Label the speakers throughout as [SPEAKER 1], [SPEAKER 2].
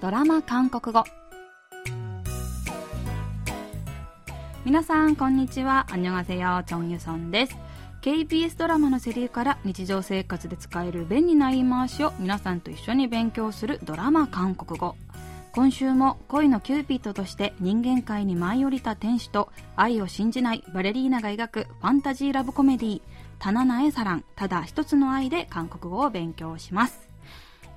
[SPEAKER 1] ドラマ韓国語。皆さんこんにちは。안녕하세요 チョンユソンです。KBS ドラマのセリフから日常生活で使える便利な言い回しを皆さんと一緒に勉強するドラマ韓国語。今週も恋のキューピッドとして人間界に舞い降りた天使と愛を信じないバレリーナが描くファンタジーラブコメディ단 하나의 사랑 ただ一つの愛で韓国語を勉強します。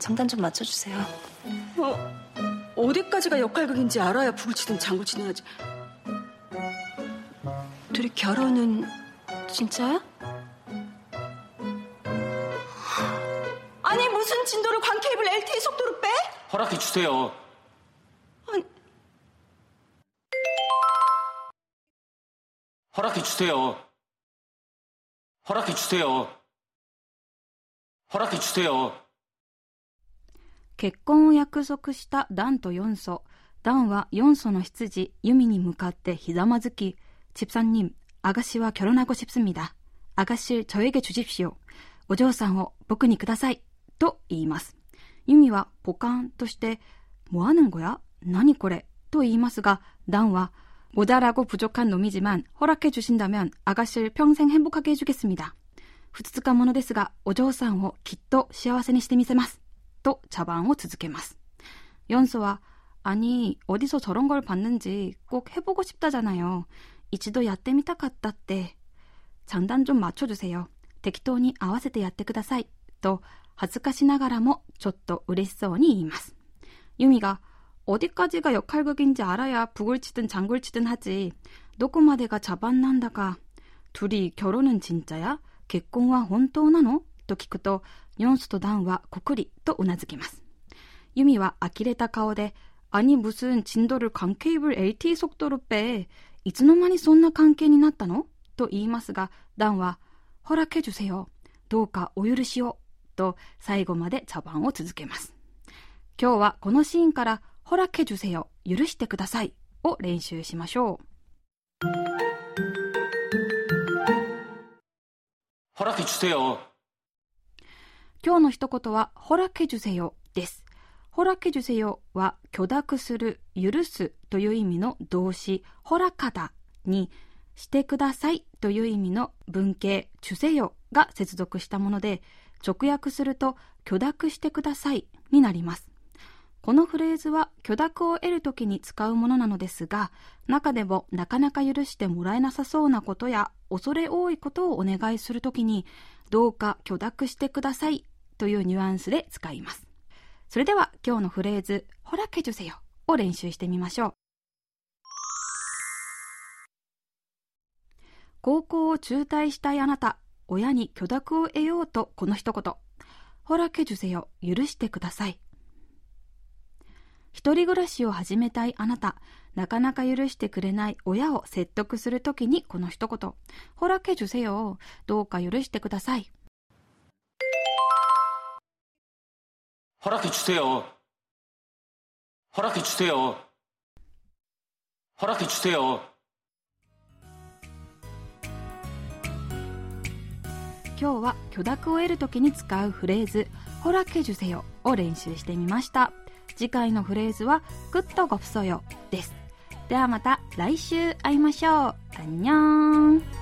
[SPEAKER 2] 장단 좀 맞춰주세요.
[SPEAKER 3] 어, 어디까지가 역할극인지 알아야 북을 치든 장구 치든 하지. 둘이 결혼은 진짜야? 아니 무슨 진도를 광케이블 LTE 속도로 빼?
[SPEAKER 4] 허락해 주세요.
[SPEAKER 3] 아니,
[SPEAKER 4] 허락해 주세요. 허락해 주세요. 허락해 주세요.
[SPEAKER 1] 結婚を約束したダンとヨンソ。ダンはヨンソの羊、ユミに向かってひざまずき、집사님아가씨와결혼하고싶습니다アガシ저에게주십시오お嬢さんを僕にください。と言います。ユミはポカンとして、もあぬんごや何これと言いますが、ダンは、모자라고부족한놈이지만허락해주신다면아가씨를평생행복하게해주겠습니다ふつつかものですが、お嬢さんをきっと幸せにしてみせます。 と茶番を続けます。ヨンソは、아니어디서저런걸봤는지꼭해보고싶다잖아요一度やってみたかったって。장단좀맞춰주세요適当に合わせてやってください。と、恥ずかしながらもちょっと嬉しそうに言います。ユミが、어디까지가역할극인지알아야북을치든장굴치든하지どこまでが茶番なんだか。둘이결혼은진짜야結婚は本当なのと聞くと、 ヨンスとダンは国利とうなずきます。ユミは呆れた顔で、あにぶすんちんどる関係ぶる AT トル、ペイいつの間にそんな関係になったの？と言いますが、ダンは、ほらけじゅせよ、どうかお許しを、と最後まで茶番を続けます。今日はこのシーンから、ほらけじゅせよ、許してください、を練習しましょう。
[SPEAKER 4] ほらけじゅせよ。
[SPEAKER 1] 今日の一言は、ほらけじゅせよです。ほらけじゅせよは、許諾する、許すという意味の動詞、ほらかだに、してくださいという意味の文型、ちゅせよが接続したもので、直訳すると、許諾してくださいになります。このフレーズは許諾を得るときに使うものなのですが、中でもなかなか許してもらえなさそうなことや恐れ多いことをお願いするときに、どうか許諾してくださいというニュアンスで使います。それでは今日のフレーズ、ほらけじゅせよを練習してみましょう。高校を中退したいあなた、親に許諾を得ようとこの一言。ほらけじゅせよ、許してください。一人暮らしを始めたいあなた、なかなか許してくれない親を説得するときにこの一言。ほらけじゅせよ。どうか許してください。
[SPEAKER 4] ほらけ주세 요。 ほらけ주세 요。 ほらけ주세 요。
[SPEAKER 1] 今日は許諾を得るときに使うフレーズ、ほらけじゅせよを練習してみました。次回のフレーズは、グッドごふそよです。ではまた来週会いましょう。あんにょーん。